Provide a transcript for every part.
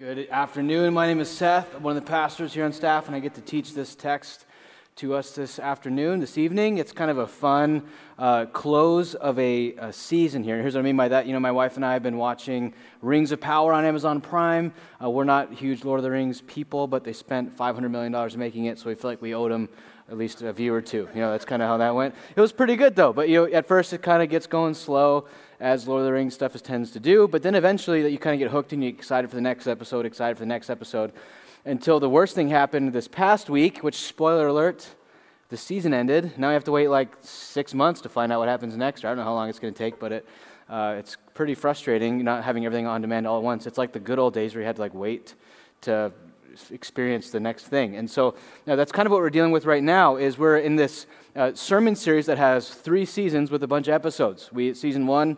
Good afternoon. My name is Seth. I'm one of the pastors here on staff, and I get to teach this text to us this afternoon, this evening. It's kind of a fun uh, close of a, a, season here. Here's what I mean by that. You know, my wife and I have been watching Rings of Power on Amazon Prime. Uh, we're not huge Lord of the Rings people, but they spent $500 million making it, so we feel like we owed them at least a view or two. You know, that's kind of how that went. It was pretty good, though. But, you know, at first it kind of gets going slow as Lord of the Rings stuff tends to do. But then eventually that you kind of get hooked and you're excited for the next episode, excited for the next episode, until the worst thing happened this past week, which, spoiler alert, the season ended. Now we have to wait like six months to find out what happens next. I don't know how long it's going to take, but it, uh, it's pretty frustrating not having everything on demand all at once. It's like the good old days where you had to like wait to experience the next thing. And so now that's kind of what we're dealing with right now is we're in this uh, sermon series that has three seasons with a bunch of episodes. We season one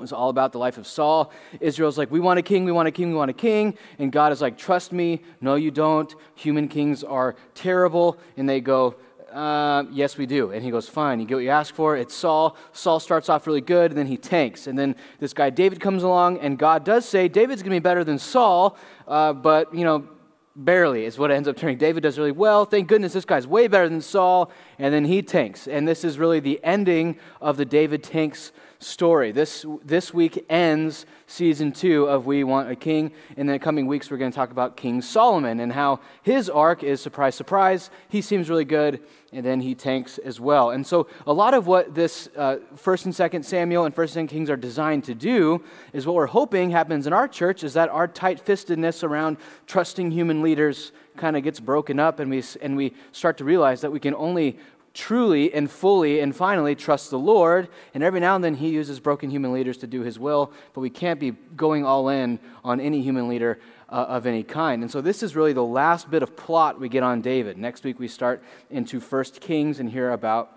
it was all about the life of Saul. Israel's like, we want a king, we want a king, we want a king. And God is like, trust me, no, you don't. Human kings are terrible. And they go, uh, yes, we do. And he goes, fine, you get what you ask for. It's Saul. Saul starts off really good, and then he tanks. And then this guy David comes along, and God does say, David's going to be better than Saul, uh, but, you know, barely is what it ends up turning. David does really well. Thank goodness this guy's way better than Saul. And then he tanks. And this is really the ending of the David tanks story. This, this week ends season two of We Want a King. In the coming weeks, we're going to talk about King Solomon and how his arc is surprise, surprise. He seems really good, and then he tanks as well. And so, a lot of what this uh, First and Second Samuel and First and Kings are designed to do is what we're hoping happens in our church is that our tight-fistedness around trusting human leaders kind of gets broken up, and we and we start to realize that we can only truly and fully and finally trust the Lord. And every now and then he uses broken human leaders to do his will, but we can't be going all in on any human leader uh, of any kind. And so this is really the last bit of plot we get on David. Next week we start into First Kings and hear about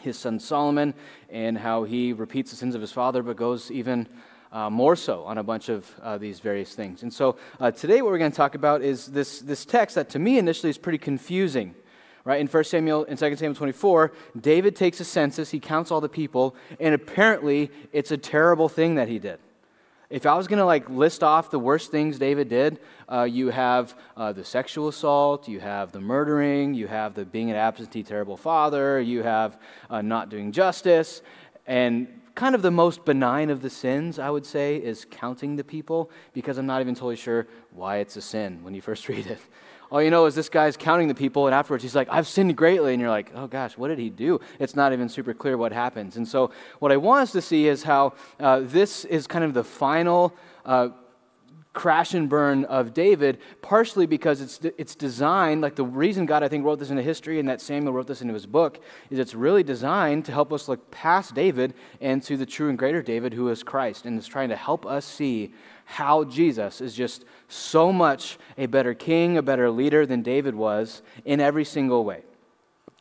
his son Solomon and how he repeats the sins of his father, but goes even uh, more so on a bunch of uh, these various things. And so uh, today, what we're going to talk about is this, this text that to me initially is pretty confusing right? In 1 Samuel, in 2 Samuel 24, David takes a census, he counts all the people, and apparently it's a terrible thing that he did. If I was going to like list off the worst things David did, uh, you have uh, the sexual assault, you have the murdering, you have the being an absentee terrible father, you have uh, not doing justice, and kind of the most benign of the sins, I would say, is counting the people, because I'm not even totally sure why it's a sin when you first read it all you know is this guy's counting the people, and afterwards he's like, I've sinned greatly. And you're like, oh gosh, what did he do? It's not even super clear what happens. And so, what I want us to see is how uh, this is kind of the final. Uh, crash and burn of David, partially because it's, it's designed, like the reason God, I think, wrote this into history and that Samuel wrote this into his book, is it's really designed to help us look past David and to the true and greater David, who is Christ. And is trying to help us see how Jesus is just so much a better king, a better leader than David was in every single way.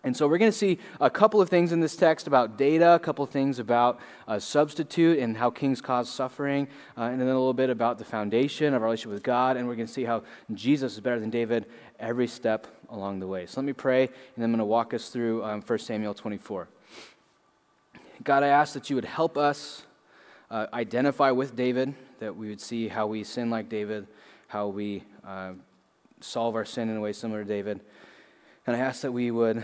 And so we're going to see a couple of things in this text about data, a couple of things about uh, substitute and how kings cause suffering, uh, and then a little bit about the foundation of our relationship with God. And we're going to see how Jesus is better than David every step along the way. So let me pray, and then I'm going to walk us through um, 1 Samuel 24. God, I ask that you would help us uh, identify with David that we would see how we sin like David, how we uh, solve our sin in a way similar to David. And I ask that we would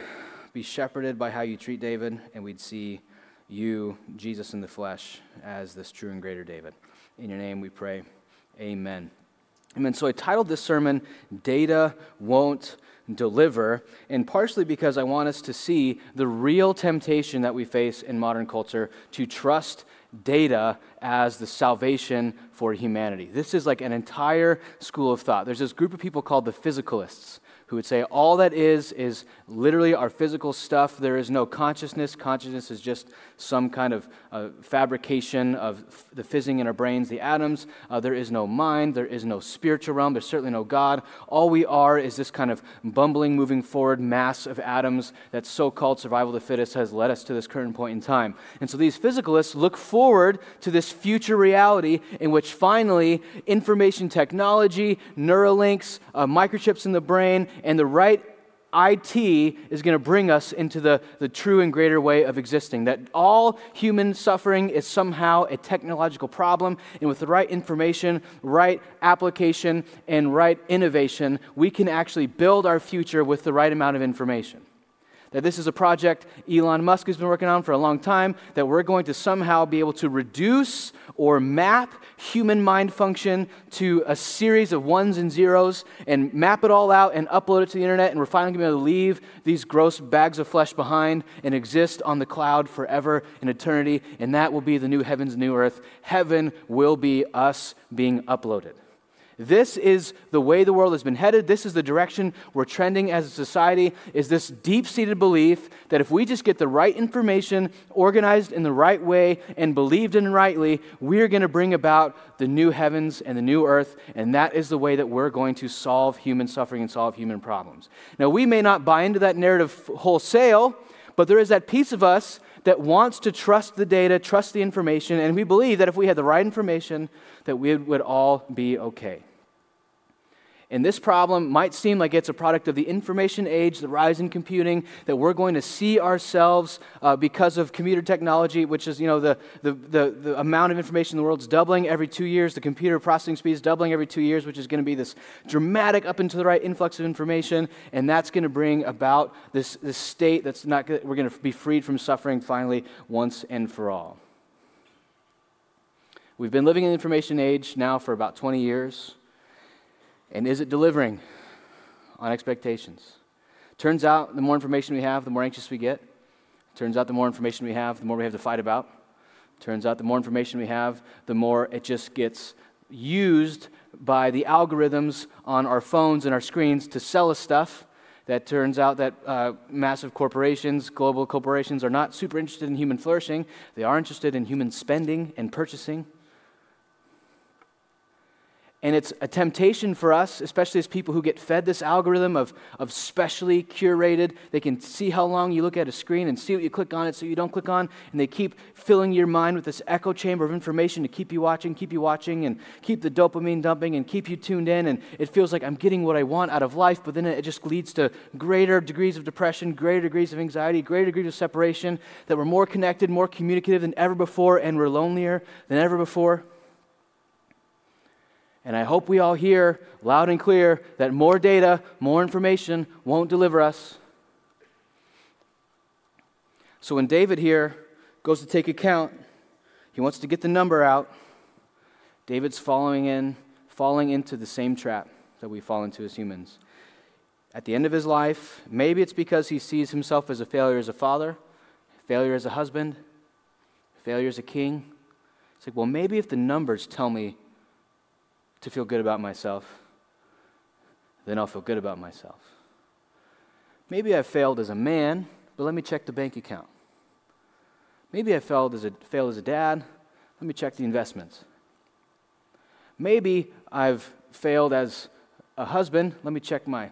be shepherded by how you treat David, and we'd see you, Jesus in the flesh, as this true and greater David. In your name we pray. Amen. Amen. So I titled this sermon, Data Won't Deliver, and partially because I want us to see the real temptation that we face in modern culture to trust data as the salvation for humanity. This is like an entire school of thought. There's this group of people called the physicalists who would say all that is is literally our physical stuff. There is no consciousness. Consciousness is just some kind of uh, fabrication of f- the fizzing in our brains, the atoms. Uh, there is no mind. There is no spiritual realm. There's certainly no God. All we are is this kind of bumbling, moving forward mass of atoms that so called survival of the fittest has led us to this current point in time. And so these physicalists look forward to this future reality in which finally information technology, Neuralinks, uh, microchips in the brain, and the right IT is going to bring us into the, the true and greater way of existing. That all human suffering is somehow a technological problem, and with the right information, right application, and right innovation, we can actually build our future with the right amount of information. That this is a project Elon Musk has been working on for a long time, that we're going to somehow be able to reduce or map human mind function to a series of ones and zeros and map it all out and upload it to the internet, and we're finally going to be able to leave these gross bags of flesh behind and exist on the cloud forever in eternity, and that will be the new heavens, new earth. Heaven will be us being uploaded. This is the way the world has been headed. This is the direction we're trending as a society is this deep-seated belief that if we just get the right information organized in the right way and believed in rightly, we're going to bring about the new heavens and the new earth, and that is the way that we're going to solve human suffering and solve human problems. Now, we may not buy into that narrative wholesale, but there is that piece of us that wants to trust the data, trust the information, and we believe that if we had the right information, that we would all be okay. And this problem might seem like it's a product of the information age, the rise in computing, that we're going to see ourselves uh, because of computer technology, which is, you know, the, the, the, the, amount of information in the world is doubling every two years. The computer processing speed is doubling every two years, which is going to be this dramatic up into the right influx of information. And that's going to bring about this, this state that's not, we're going to be freed from suffering finally once and for all. We've been living in the information age now for about 20 years. And is it delivering on expectations? Turns out the more information we have, the more anxious we get. Turns out the more information we have, the more we have to fight about. Turns out the more information we have, the more it just gets used by the algorithms on our phones and our screens to sell us stuff. That turns out that uh, massive corporations, global corporations, are not super interested in human flourishing. They are interested in human spending and purchasing. And it's a temptation for us, especially as people who get fed this algorithm of, of specially curated. They can see how long you look at a screen and see what you click on it so you don't click on. And they keep filling your mind with this echo chamber of information to keep you watching, keep you watching, and keep the dopamine dumping and keep you tuned in. And it feels like I'm getting what I want out of life, but then it just leads to greater degrees of depression, greater degrees of anxiety, greater degrees of separation, that we're more connected, more communicative than ever before, and we're lonelier than ever before. And I hope we all hear loud and clear that more data, more information won't deliver us. So when David here goes to take account, he wants to get the number out. David's following in, falling into the same trap that we fall into as humans. At the end of his life, maybe it's because he sees himself as a failure as a father, failure as a husband, failure as a king. It's like, well, maybe if the numbers tell me to feel good about myself, then I'll feel good about myself. Maybe I failed as a man, but let me check the bank account. Maybe I failed as a, failed as a dad, let me check the investments. Maybe I've failed as a husband, let me check my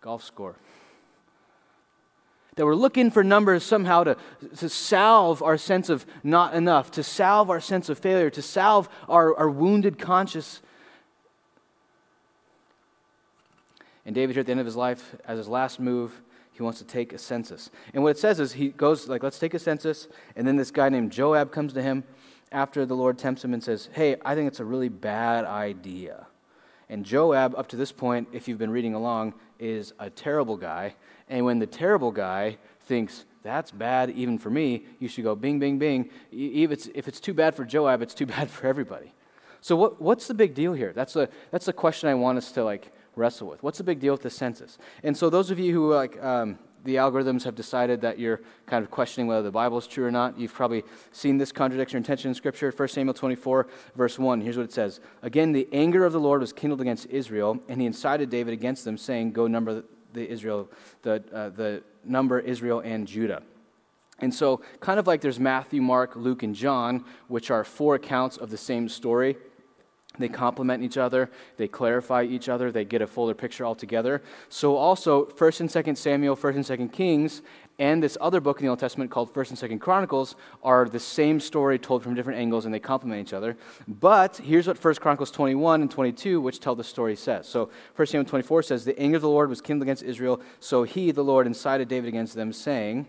golf score. That we're looking for numbers somehow to, to salve our sense of not enough, to salve our sense of failure, to salve our, our wounded conscience And David, here at the end of his life, as his last move, he wants to take a census. And what it says is he goes, like, let's take a census. And then this guy named Joab comes to him after the Lord tempts him and says, Hey, I think it's a really bad idea. And Joab, up to this point, if you've been reading along, is a terrible guy. And when the terrible guy thinks, that's bad even for me, you should go bing, bing, bing. If it's, if it's too bad for Joab, it's too bad for everybody. So what, what's the big deal here? That's the, that's the question I want us to like wrestle with. What's the big deal with the census? And so, those of you who like um, the algorithms have decided that you're kind of questioning whether the Bible is true or not, you've probably seen this contradiction or tension in Scripture. 1 Samuel 24, verse 1. Here's what it says Again, the anger of the Lord was kindled against Israel, and he incited David against them, saying, Go number the Israel, the, uh, the number Israel and Judah. And so, kind of like there's Matthew, Mark, Luke, and John, which are four accounts of the same story They complement each other, they clarify each other, they get a fuller picture altogether. So also 1st and 2nd Samuel, 1st and 2nd Kings, and this other book in the Old Testament called 1st and 2nd Chronicles are the same story told from different angles and they complement each other. But here's what 1st Chronicles 21 and 22, which tell the story, says. So 1 Samuel 24 says, The anger of the Lord was kindled against Israel, so he, the Lord, incited David against them, saying,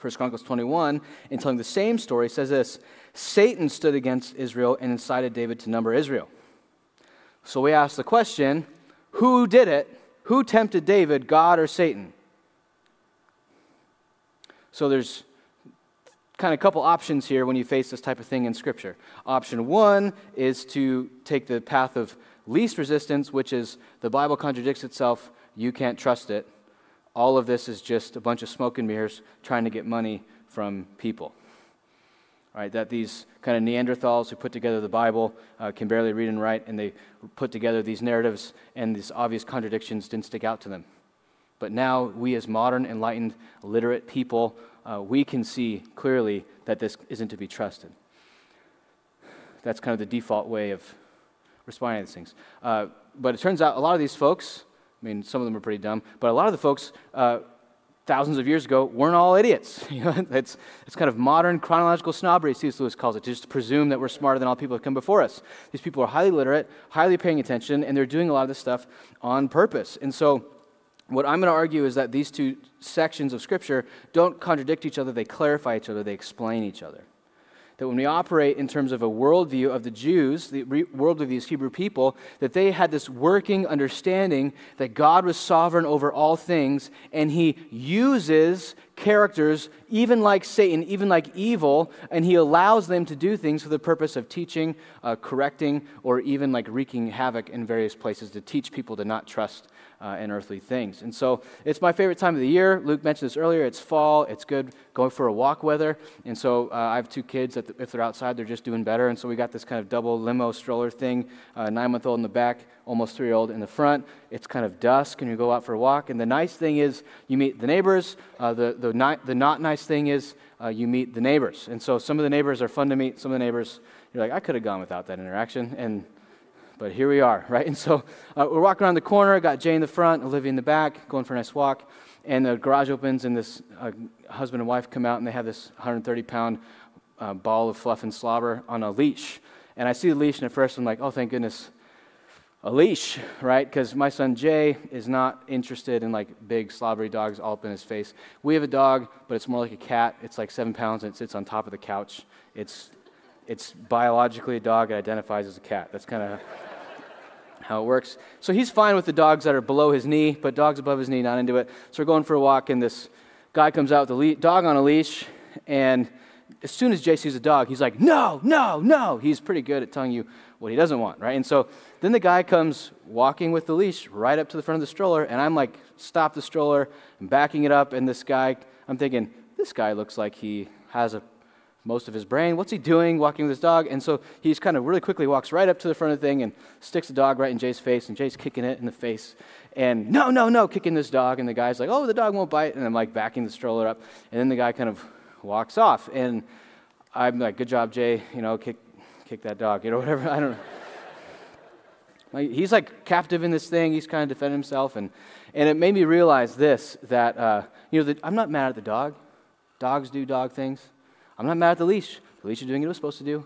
1 Chronicles 21, in telling the same story, says this Satan stood against Israel and incited David to number Israel. So we ask the question who did it? Who tempted David, God or Satan? So there's kind of a couple options here when you face this type of thing in Scripture. Option one is to take the path of least resistance, which is the Bible contradicts itself, you can't trust it. All of this is just a bunch of smoke and mirrors trying to get money from people. Right, that these kind of Neanderthals who put together the Bible uh, can barely read and write, and they put together these narratives, and these obvious contradictions didn't stick out to them. But now, we as modern, enlightened, literate people, uh, we can see clearly that this isn't to be trusted. That's kind of the default way of responding to these things. Uh, but it turns out a lot of these folks, I mean, some of them are pretty dumb, but a lot of the folks uh, thousands of years ago weren't all idiots. It's, it's kind of modern chronological snobbery, C.S. Lewis calls it, to just presume that we're smarter than all people that come before us. These people are highly literate, highly paying attention, and they're doing a lot of this stuff on purpose. And so, what I'm going to argue is that these two sections of Scripture don't contradict each other, they clarify each other, they explain each other that when we operate in terms of a worldview of the Jews, the worldview of these Hebrew people, that they had this working understanding that God was sovereign over all things, and He uses characters, even like Satan, even like evil, and He allows them to do things for the purpose of teaching, uh, correcting, or even like wreaking havoc in various places to teach people to not trust uh, and earthly things. And so it's my favorite time of the year. Luke mentioned this earlier. It's fall. It's good going for a walk weather. And so uh, I have two kids that, if they're outside, they're just doing better. And so we got this kind of double limo stroller thing, uh, nine month old in the back, almost three year old in the front. It's kind of dusk, and you go out for a walk. And the nice thing is you meet the neighbors. Uh, the, the, not, the not nice thing is uh, you meet the neighbors. And so some of the neighbors are fun to meet. Some of the neighbors, you're like, I could have gone without that interaction. And but here we are, right? And so uh, we're walking around the corner, got Jay in the front, Olivia in the back, going for a nice walk. And the garage opens, and this uh, husband and wife come out, and they have this 130 pound uh, ball of fluff and slobber on a leash. And I see the leash, and at first I'm like, oh, thank goodness, a leash, right? Because my son Jay is not interested in like big slobbery dogs all up in his face. We have a dog, but it's more like a cat. It's like seven pounds, and it sits on top of the couch. It's it's biologically a dog. It identifies as a cat. That's kind of how it works. So he's fine with the dogs that are below his knee, but dogs above his knee, not into it. So we're going for a walk, and this guy comes out with a le- dog on a leash, and as soon as Jay sees a dog, he's like, no, no, no. He's pretty good at telling you what he doesn't want, right? And so then the guy comes walking with the leash right up to the front of the stroller, and I'm like, stop the stroller, I'm backing it up, and this guy, I'm thinking, this guy looks like he has a most of his brain. What's he doing walking with his dog? And so he's kind of really quickly walks right up to the front of the thing and sticks the dog right in Jay's face, and Jay's kicking it in the face. And no, no, no, kicking this dog. And the guy's like, oh, the dog won't bite. And I'm like backing the stroller up. And then the guy kind of walks off. And I'm like, good job, Jay. You know, kick, kick that dog, you know, whatever. I don't know. Like, he's like captive in this thing. He's kind of defending himself. And, and it made me realize this that, uh, you know, I'm not mad at the dog. Dogs do dog things. I'm not mad at the leash. The leash is doing what it was supposed to do.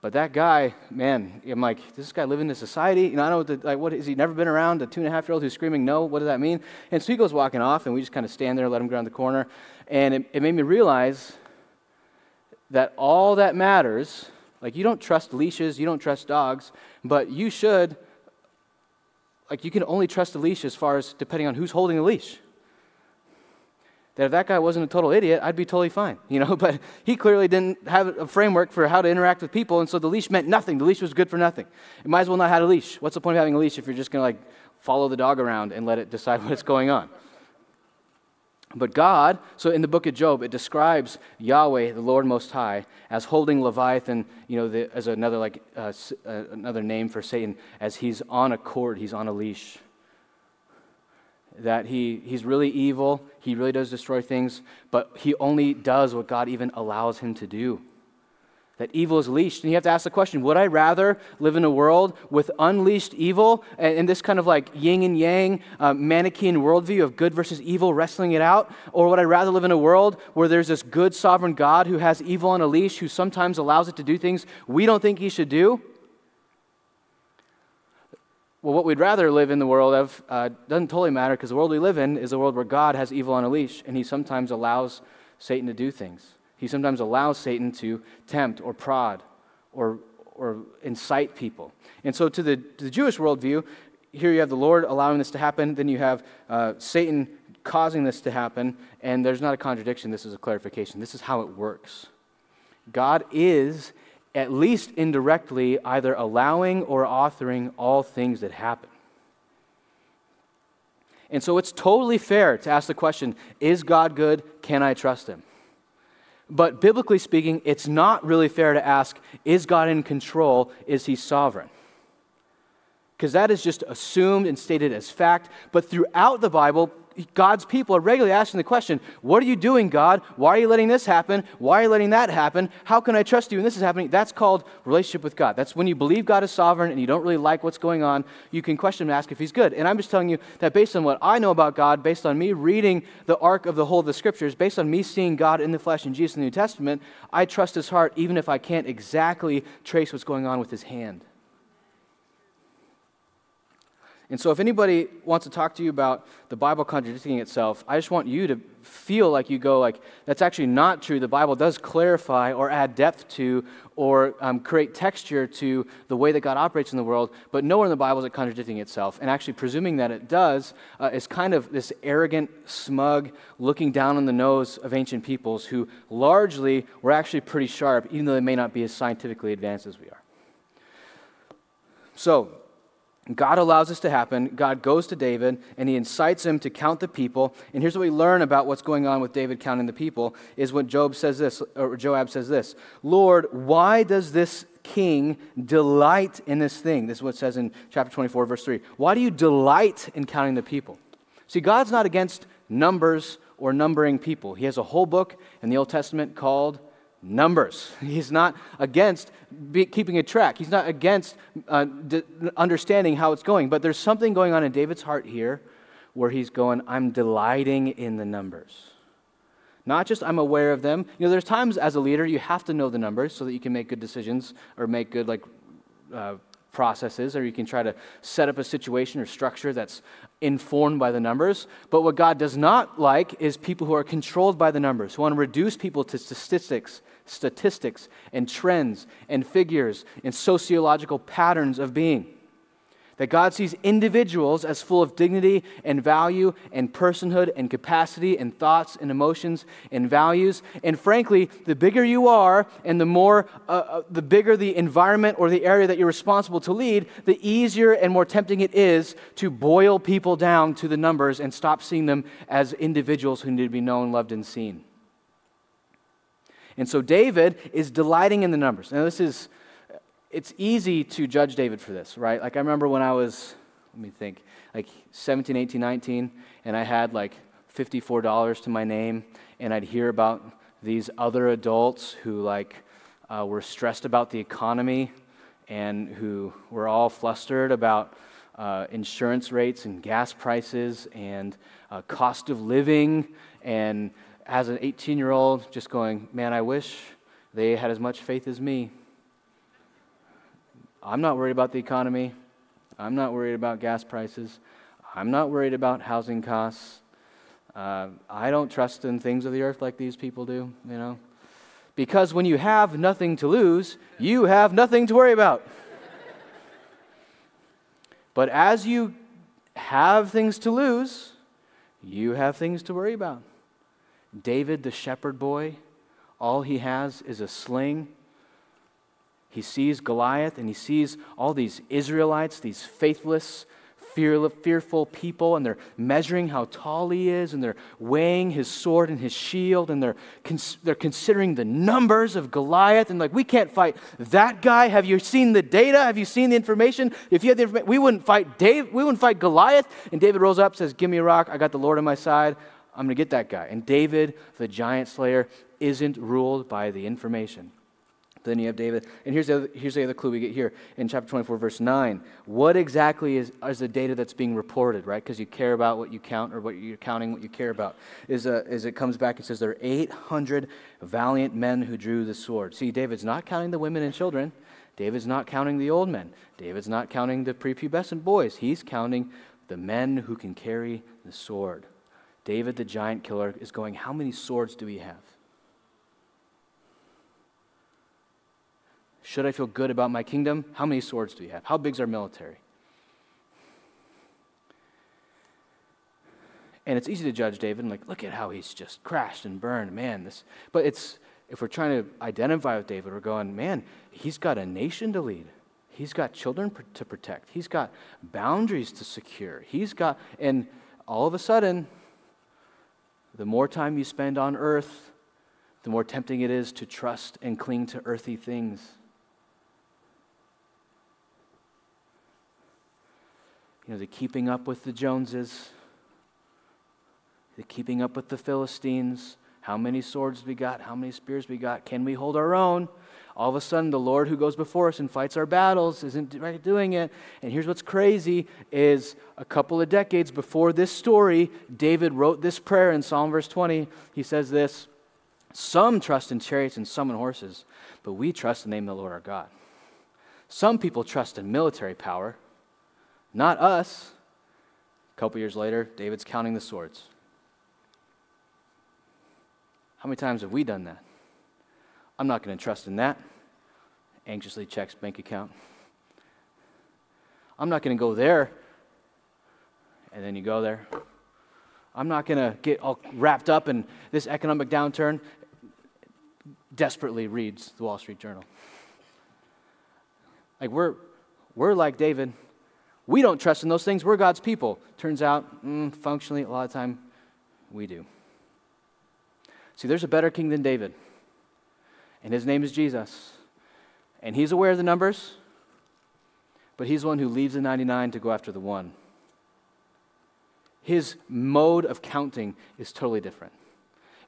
But that guy, man, I'm like, does this guy live in this society? You know, I don't know, what, the, like, what is he never been around a two and a half year old who's screaming no? What does that mean? And so he goes walking off, and we just kind of stand there, let him go around the corner. And it, it made me realize that all that matters, like, you don't trust leashes, you don't trust dogs, but you should, like, you can only trust the leash as far as depending on who's holding the leash that if that guy wasn't a total idiot, I'd be totally fine, you know. But he clearly didn't have a framework for how to interact with people, and so the leash meant nothing. The leash was good for nothing. It might as well not have a leash. What's the point of having a leash if you're just going to like follow the dog around and let it decide what's going on? But God, so in the book of Job, it describes Yahweh, the Lord Most High, as holding Leviathan, you know, the, as another like uh, uh, another name for Satan, as he's on a cord, he's on a leash that he, he's really evil, he really does destroy things, but he only does what God even allows him to do. that evil is leashed. And you have to ask the question would I rather live in a world with unleashed evil and, this kind of like yin and yang uh, Manichaean worldview of good versus evil, wrestling it out? Or would I rather live in a world where there's this good sovereign God who has evil on a leash, who sometimes allows it to do things we don't think he should do? Well, what we'd rather live in the world of uh, doesn't totally matter because the world we live in is a world where God has evil on a leash and he sometimes allows Satan to do things. He sometimes allows Satan to tempt or prod or, or incite people. And so, to the, to the Jewish worldview, here you have the Lord allowing this to happen, then you have uh, Satan causing this to happen, and there's not a contradiction. This is a clarification. This is how it works. God is, at least indirectly, either allowing or authoring all things that happen. And so it's totally fair to ask the question is God good? Can I trust him? But biblically speaking, it's not really fair to ask, is God in control? Is he sovereign? Because that is just assumed and stated as fact. But throughout the Bible, God's people are regularly asking the question, What are you doing, God? Why are you letting this happen? Why are you letting that happen? How can I trust you when this is happening? That's called relationship with God. That's when you believe God is sovereign and you don't really like what's going on, you can question and ask if He's good. And I'm just telling you that based on what I know about God, based on me reading the arc of the whole of the scriptures, based on me seeing God in the flesh and Jesus in the New Testament, I trust His heart even if I can't exactly trace what's going on with His hand. And so, if anybody wants to talk to you about the Bible contradicting itself, I just want you to feel like you go, like, that's actually not true. The Bible does clarify or add depth to or um, create texture to the way that God operates in the world, but nowhere in the Bible is it contradicting itself. And actually, presuming that it does uh, is kind of this arrogant, smug, looking down on the nose of ancient peoples who largely were actually pretty sharp, even though they may not be as scientifically advanced as we are. So, God allows this to happen. God goes to David and he incites him to count the people. And here's what we learn about what's going on with David counting the people is what Job says this, or Joab says this Lord, why does this king delight in this thing? This is what it says in chapter 24, verse 3. Why do you delight in counting the people? See, God's not against numbers or numbering people. He has a whole book in the Old Testament called numbers. He's not against be, keeping a track. He's not against uh, d- understanding how it's going. But there's something going on in David's heart here where he's going, I'm delighting in the numbers. Not just I'm aware of them. You know, there's times as a leader you have to know the numbers so that you can make good decisions or make good like uh, processes, or you can try to set up a situation or structure that's informed by the numbers. But what God does not like is people who are controlled by the numbers, who want to reduce people to statistics statistics and trends and figures and sociological patterns of being. That God sees individuals as full of dignity and value and personhood and capacity and thoughts and emotions and values. And frankly, the bigger you are and the more, uh, uh, the bigger the environment or the area that you're responsible to lead, the easier and more tempting it is to boil people down to the numbers and stop seeing them as individuals who need to be known, loved, and seen. And so David is delighting in the numbers. Now, this is, it's easy to judge David for this, right? Like, I remember when I was, let me think, like 17, 18, 19, and I had like $54 to my name, and I'd hear about these other adults who, like, uh, were stressed about the economy and who were all flustered about uh, insurance rates and gas prices and uh, cost of living and as an 18 year old, just going, man, I wish they had as much faith as me. I'm not worried about the economy. I'm not worried about gas prices. I'm not worried about housing costs. Uh, I don't trust in things of the earth like these people do, you know. Because when you have nothing to lose, you have nothing to worry about. but as you have things to lose, you have things to worry about. David, the shepherd boy, all he has is a sling. He sees Goliath and he sees all these Israelites, these faithless, fearful people, and they're measuring how tall he is, and they're weighing his sword and his shield, and they're, cons- they're considering the numbers of Goliath, and like, we can't fight that guy. Have you seen the data? Have you seen the information? If you had the information, we wouldn't fight Dave, we wouldn't fight Goliath. And David rolls up, says, Give me a rock. I got the Lord on my side. I'm to get that guy. And David, the giant slayer, isn't ruled by the information. Then you have David. And here's the, other, here's the other clue we get here in chapter 24, verse 9. What exactly is, is the data that's being reported, right? Because you care about what you count or what you're counting, what you care about. Is, uh, is it comes back and says there are 800 valiant men who drew the sword. See, David's not counting the women and children. David's not counting the old men. David's not counting the prepubescent boys. He's counting the men who can carry the sword. David, the giant killer, is going, How many swords do we have? Should I feel good about my kingdom? How many swords do we have? How big's our military? And it's easy to judge David like, look at how he's just crashed and burned. Man, this but it's if we're trying to identify with David, we're going, man, he's got a nation to lead. He's got children to protect. He's got boundaries to secure. He's got, and all of a sudden, the more time you spend on earth, the more tempting it is to trust and cling to earthly things. You know, the keeping up with the Joneses, the keeping up with the Philistines, how many swords we got, how many spears we got, can we hold our own? All of a sudden, the Lord who goes before us and fights our battles isn't doing it. And here's what's crazy is a couple of decades before this story, David wrote this prayer in Psalm verse 20. He says this, some trust in chariots and some in horses, but we trust in the name of the Lord our God. Some people trust in military power, not us. A couple years later, David's counting the swords. How many times have we done that? I'm not going to trust in that. Anxiously checks bank account. I'm not going to go there. And then you go there. I'm not going to get all wrapped up in this economic downturn. Desperately reads the Wall Street Journal. Like we're, we're like David. We don't trust in those things. We're God's people. Turns out, mm, functionally, a lot of time, we do. See, there's a better king than David, and his name is Jesus. And he's aware of the numbers, but he's the one who leaves the 99 to go after the one. His mode of counting is totally different.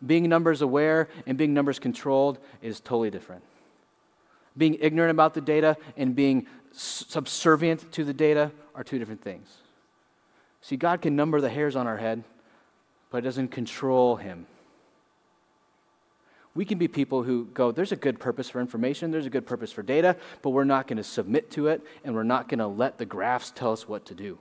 Being numbers aware and being numbers controlled is totally different. Being ignorant about the data and being subservient to the data are two different things. See, God can number the hairs on our head, but it doesn't control him we can be people who go, there's a good purpose for information, there's a good purpose for data, but we're not going to submit to it, and we're not going to let the graphs tell us what to do.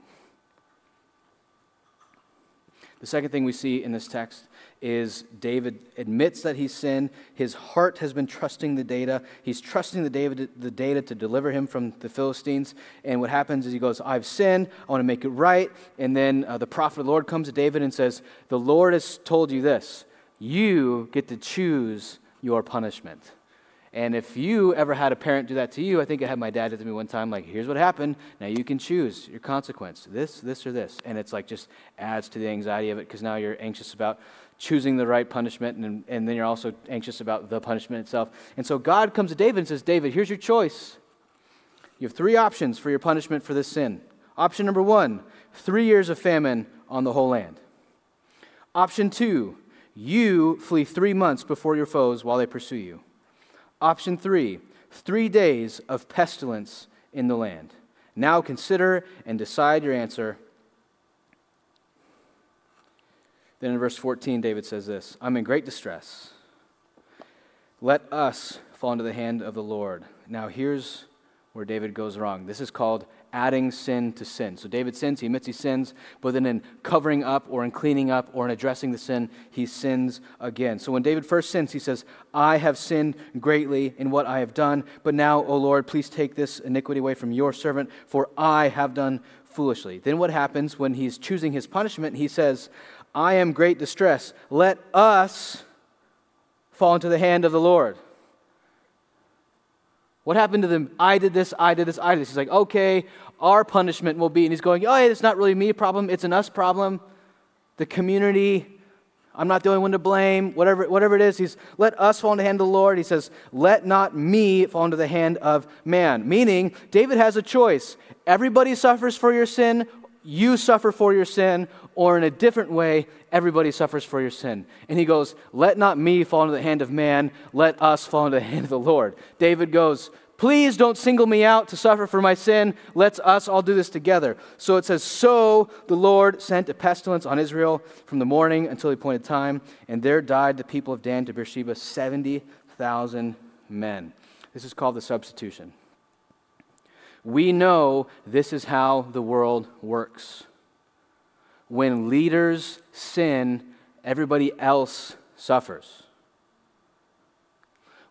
The second thing we see in this text is David admits that he's sinned. His heart has been trusting the data. He's trusting the, David, the data to deliver him from the Philistines. And what happens is he goes, I've sinned. I want to make it right. And then uh, the prophet of the Lord comes to David and says, The Lord has told you this you get to choose your punishment. And if you ever had a parent do that to you, I think I had my dad do to me one time, like, here's what happened. Now you can choose your consequence this, this, or this. And it's like just adds to the anxiety of it because now you're anxious about choosing the right punishment, and, and then you're also anxious about the punishment itself. And so God comes to David and says, David, here's your choice. You have three options for your punishment for this sin. Option number one, three years of famine on the whole land. Option two, you flee three months before your foes while they pursue you. Option three, three days of pestilence in the land. Now consider and decide your answer. Then in verse 14, David says this I'm in great distress. Let us fall into the hand of the Lord. Now here's where David goes wrong. This is called adding sin to sin. So David sins, he admits he sins, but then in covering up or in cleaning up or in addressing the sin, he sins again. So when David first sins, he says, I have sinned greatly in what I have done, but now, O Lord, please take this iniquity away from your servant, for I have done foolishly. Then what happens when he's choosing his punishment? He says, I am great distress. Let us fall into the hand of the Lord. What happened to them? I did this, I did this, I did this. He's like, okay, our punishment will be. And he's going, oh, it's not really me problem, it's an us problem. The community, I'm not the only one to blame, whatever, whatever it is. He's, let us fall into the hand of the Lord. He says, let not me fall into the hand of man. Meaning, David has a choice. Everybody suffers for your sin. You suffer for your sin, or in a different way, everybody suffers for your sin. And he goes, Let not me fall into the hand of man, let us fall into the hand of the Lord. David goes, Please don't single me out to suffer for my sin. Let's us all do this together. So it says, So the Lord sent a pestilence on Israel from the morning until the appointed time, and there died the people of Dan to Beersheba 70,000 men. This is called the substitution. We know this is how the world works. When leaders sin, everybody else suffers.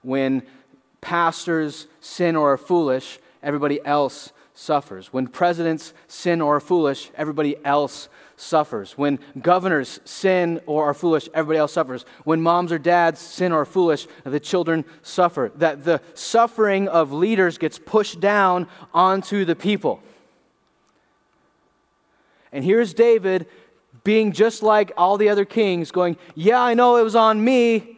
When pastors sin or are foolish, everybody else suffers. When presidents sin or are foolish, everybody else suffers. When governors sin or are foolish, everybody else suffers. When moms or dads sin or are foolish, the children suffer. That the suffering of leaders gets pushed down onto the people. And here's David being just like all the other kings, going, Yeah, I know it was on me,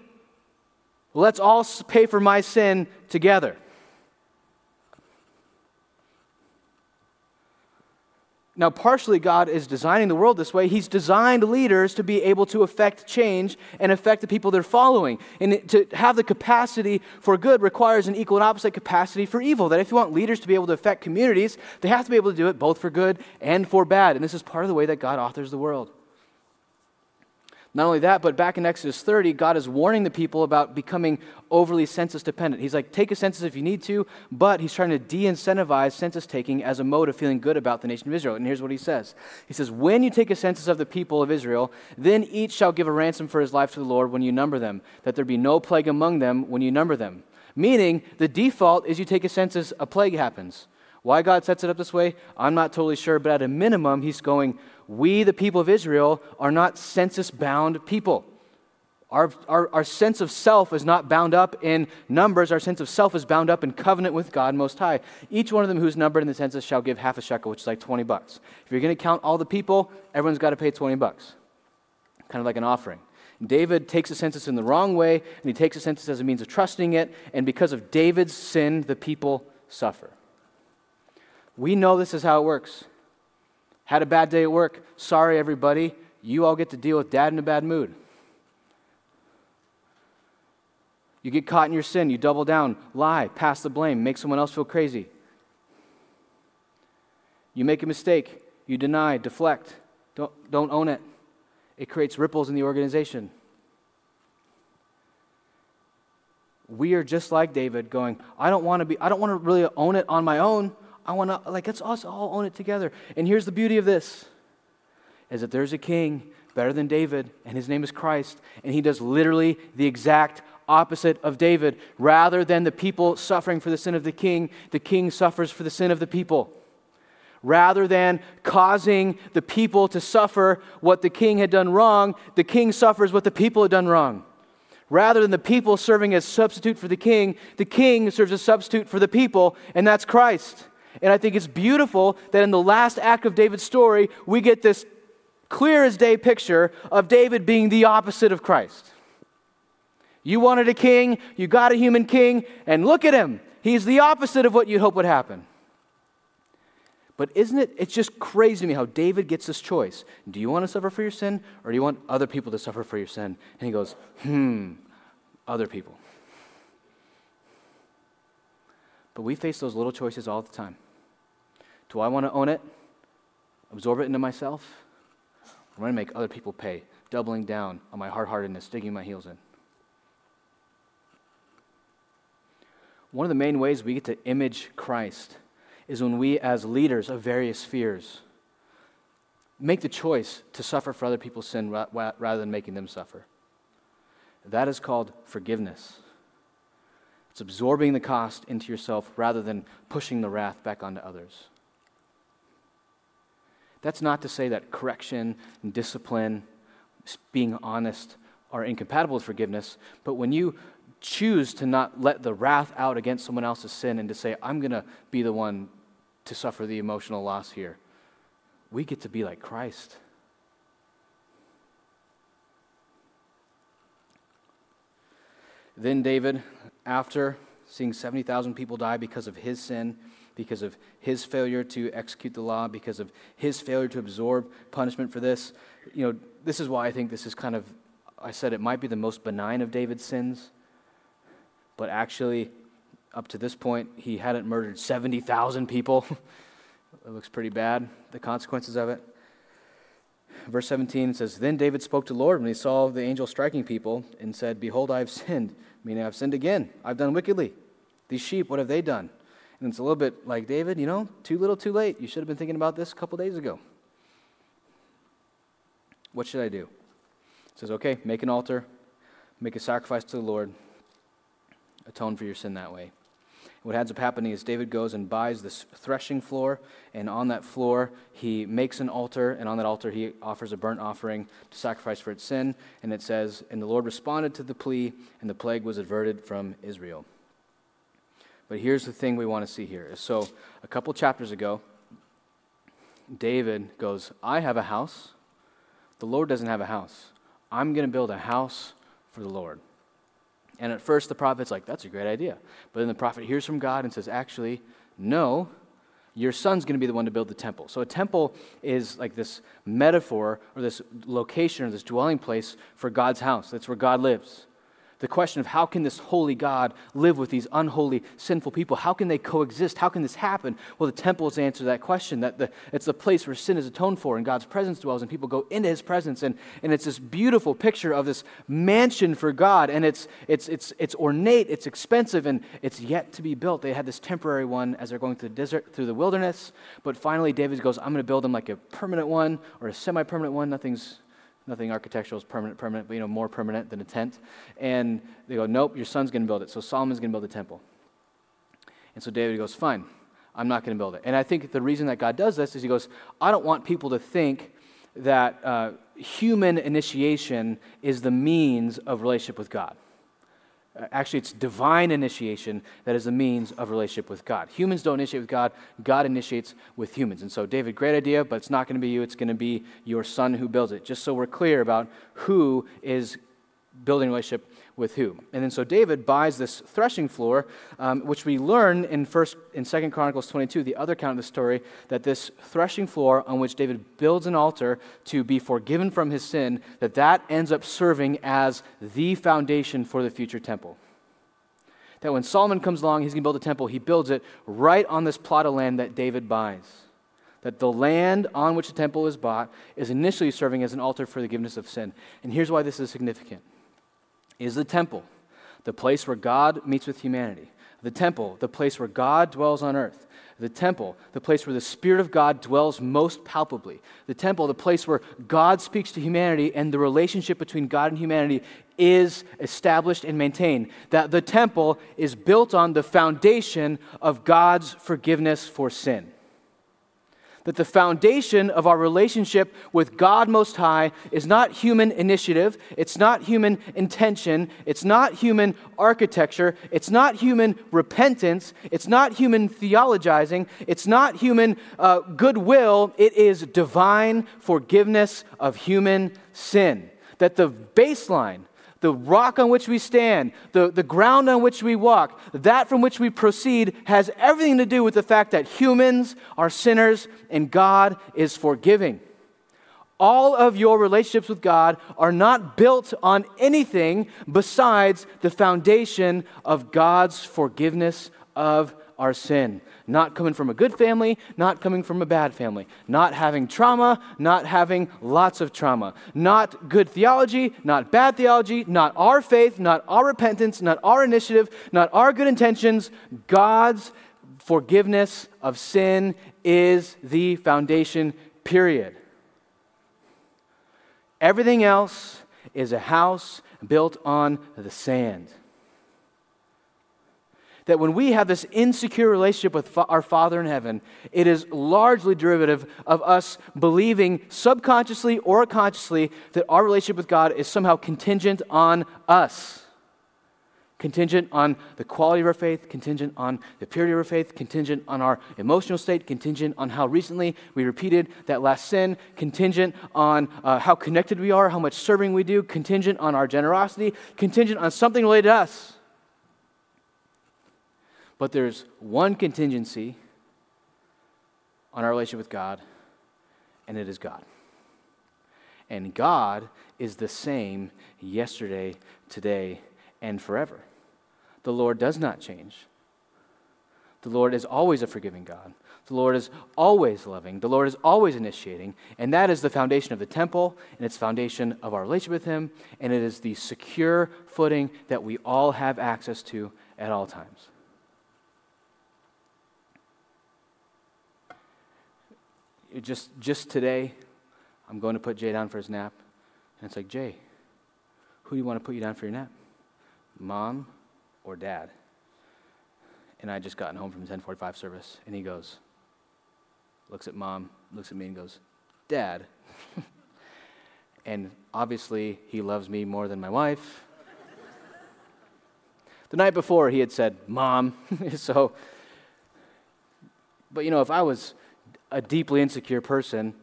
Let's all pay for my sin together. Now, partially, God is designing the world this way. He's designed leaders to be able to affect change and affect the people they're following. And to have the capacity for good requires an equal and opposite capacity for evil. That if you want leaders to be able to affect communities, they have to be able to do it both for good and for bad. And this is part of the way that God authors the world. Not only that, but back in Exodus 30, God is warning the people about becoming overly census dependent. He's like, take a census if you need to, but he's trying to de incentivize census taking as a mode of feeling good about the nation of Israel. And here's what he says He says, When you take a census of the people of Israel, then each shall give a ransom for his life to the Lord when you number them, that there be no plague among them when you number them. Meaning, the default is you take a census, a plague happens. Why God sets it up this way, I'm not totally sure, but at a minimum, he's going, we, the people of Israel, are not census bound people. Our, our, our sense of self is not bound up in numbers. Our sense of self is bound up in covenant with God Most High. Each one of them who's numbered in the census shall give half a shekel, which is like 20 bucks. If you're going to count all the people, everyone's got to pay 20 bucks, kind of like an offering. David takes the census in the wrong way, and he takes the census as a means of trusting it, and because of David's sin, the people suffer. We know this is how it works. Had a bad day at work. Sorry, everybody. You all get to deal with dad in a bad mood. You get caught in your sin, you double down, lie, pass the blame, make someone else feel crazy. You make a mistake, you deny, deflect, don't, don't own it. It creates ripples in the organization. We are just like David going, I don't want to be, I don't want to really own it on my own. I want to, like, let's us all own it together. And here's the beauty of this is that there's a king better than David, and his name is Christ, and he does literally the exact opposite of David. Rather than the people suffering for the sin of the king, the king suffers for the sin of the people. Rather than causing the people to suffer what the king had done wrong, the king suffers what the people had done wrong. Rather than the people serving as substitute for the king, the king serves as substitute for the people, and that's Christ. And I think it's beautiful that in the last act of David's story, we get this clear as day picture of David being the opposite of Christ. You wanted a king, you got a human king, and look at him. He's the opposite of what you'd hope would happen. But isn't it, it's just crazy to me how David gets this choice. Do you want to suffer for your sin, or do you want other people to suffer for your sin? And he goes, hmm, other people. But we face those little choices all the time. Do I want to own it? Absorb it into myself? I'm going to make other people pay, doubling down on my hard heartedness, digging my heels in. One of the main ways we get to image Christ is when we, as leaders of various spheres, make the choice to suffer for other people's sin rather than making them suffer. That is called forgiveness. It's absorbing the cost into yourself rather than pushing the wrath back onto others. That's not to say that correction and discipline, being honest, are incompatible with forgiveness, but when you choose to not let the wrath out against someone else's sin and to say, I'm going to be the one to suffer the emotional loss here, we get to be like Christ. Then David, after seeing 70,000 people die because of his sin, because of his failure to execute the law, because of his failure to absorb punishment for this. You know, this is why I think this is kind of, I said it might be the most benign of David's sins, but actually, up to this point, he hadn't murdered 70,000 people. it looks pretty bad, the consequences of it. Verse 17 says, Then David spoke to the Lord when he saw the angel striking people and said, Behold, I have sinned, meaning I've sinned again. I've done wickedly. These sheep, what have they done? And it's a little bit like David, you know, too little, too late. You should have been thinking about this a couple days ago. What should I do? Says, okay, make an altar, make a sacrifice to the Lord, atone for your sin that way. What ends up happening is David goes and buys this threshing floor, and on that floor, he makes an altar, and on that altar, he offers a burnt offering to sacrifice for its sin. And it says, And the Lord responded to the plea, and the plague was averted from Israel. But here's the thing we want to see here. So, a couple chapters ago, David goes, I have a house. The Lord doesn't have a house. I'm going to build a house for the Lord. And at first, the prophet's like, that's a great idea. But then the prophet hears from God and says, actually, no, your son's going to be the one to build the temple. So a temple is like this metaphor or this location or this dwelling place for God's house. That's where God lives the question of how can this holy God live with these unholy, sinful people? How can they coexist? How can this happen? Well, the temple is answer to that question. That the, it's the place where sin is atoned for and God's presence dwells, and people go into his presence. And, and it's this beautiful picture of this mansion for God. And it's, it's, it's, it's ornate, it's expensive, and it's yet to be built. They had this temporary one as they're going through the desert, through the wilderness. But finally, David goes, I'm going to build them like a permanent one or a semi permanent one. Nothing's Nothing architectural is permanent, permanent, but you know, more permanent than a tent. And they go, nope, your son's going to build it. So Solomon's going to build the temple. And so David goes, fine, I'm not going to build it. And I think the reason that God does this is he goes, I don't want people to think that uh, human initiation is the means of relationship with God. Uh, actually, it's divine initiation that is the means of relationship with God. Humans don't initiate with God, God initiates with humans. And so, David, great idea, but it's not going to be you, it's going to be your son who builds it. Just so we're clear about who is building relationship with who. And then so David buys this threshing floor, um, which we learn in first in Second Chronicles 22, the other account of the story, that this threshing floor on which David builds an altar to be forgiven from his sin, that that ends up serving as the foundation for the future temple. That when Solomon comes along, he's going to build a temple, he builds it right on this plot of land that David buys that the land on which the temple is bought is initially serving as an altar for the forgiveness of sin. And here's why this is significant is the temple, the place where God meets with humanity. The temple, the place where God dwells on earth. The temple, the place where the Spirit of God dwells most palpably. The temple, the place where God speaks to humanity and the relationship between God and humanity is established and maintained. That the temple is built on the foundation of God's forgiveness for sin that the foundation of our relationship with God Most High is not human initiative, it's not human intention, it's not human architecture, it's not human repentance, it's not human theologizing, it's not human uh, goodwill, it is divine forgiveness of human sin. That the baseline the rock on which we stand, the, the ground on which we walk, that from which we proceed has everything to do with the fact that humans are sinners and God is forgiving. All of your relationships with God are not built on anything besides the foundation of God's forgiveness of our sin. Not coming from a good family, not coming from a bad family. Not having trauma, not having lots of trauma. Not good theology, not bad theology, not our faith, not our repentance, not our initiative, not our good intentions. God's forgiveness of sin is the foundation, period. Everything else is a house built on the sand that when we have this insecure relationship with fa- our Father in heaven, it is largely derivative of us believing subconsciously or consciously that our relationship with God is somehow contingent on us. Contingent on the quality of our faith, contingent on the purity of our faith, contingent on our emotional state, contingent on how recently we repeated that last sin, contingent on uh, how connected we are, how much serving we do, contingent on our generosity, contingent on something related to us. But there's one contingency on our relationship with God, and it is God. And God is the same yesterday, today, and forever. The Lord does not change. The Lord is always a forgiving God. The Lord is always loving. The Lord is always initiating. And that is the foundation of the temple, and it's foundation of our relationship with Him, and it is the secure footing that we all have access to at all times. Just, just today, I'm going to put Jay down for his nap. And it's like, Jay, who do you want to put you down for your nap? Mom or dad? And I just gotten home from 1045 service, and he goes, looks at mom, looks at me, and goes, Dad. and obviously, he loves me more than my wife. the night before, he had said, Mom. so, but you know, if I was a deeply insecure person,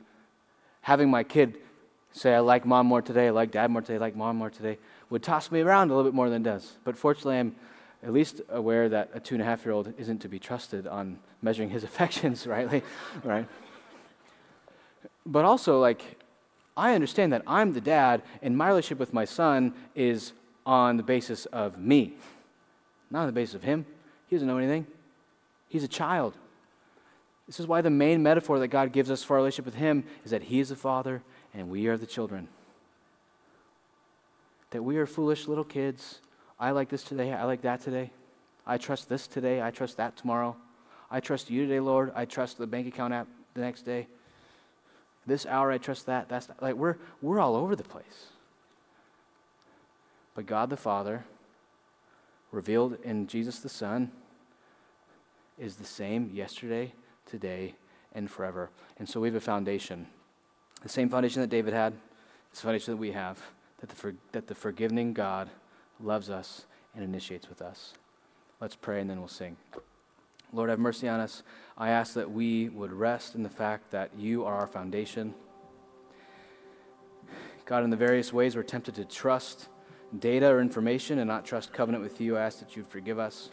having my kid say, I like mom more today, I like dad more today, I like mom more today, would toss me around a little bit more than does. But fortunately, I'm at least aware that a two and a half year old isn't to be trusted on measuring his affections rightly, right? But also, like, I understand that I'm the dad, and my relationship with my son is on the basis of me, not on the basis of him. He doesn't know anything, he's a child. This is why the main metaphor that God gives us for our relationship with Him is that He is the Father and we are the children. That we are foolish little kids. I like this today, I like that today. I trust this today, I trust that tomorrow. I trust you today, Lord. I trust the bank account app the next day. This hour, I trust that. That's like we're, we're all over the place. But God the Father, revealed in Jesus the Son, is the same yesterday, today, and forever. And so we have a foundation. The same foundation that David had, the foundation that we have, that the, for, that the forgiving God loves us and initiates with us. Let's pray and then we'll sing. Lord, have mercy on us. I ask that we would rest in the fact that you are our foundation. God, in the various ways we're tempted to trust data or information and not trust covenant with you, I ask that you forgive us.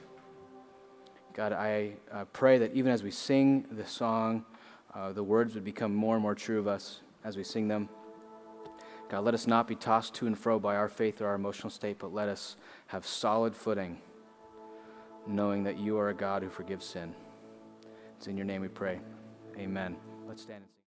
God, I uh, pray that even as we sing the song, uh, the words would become more and more true of us as we sing them. God, let us not be tossed to and fro by our faith or our emotional state, but let us have solid footing, knowing that you are a God who forgives sin. It's in your name we pray. Amen. Let's stand and sing.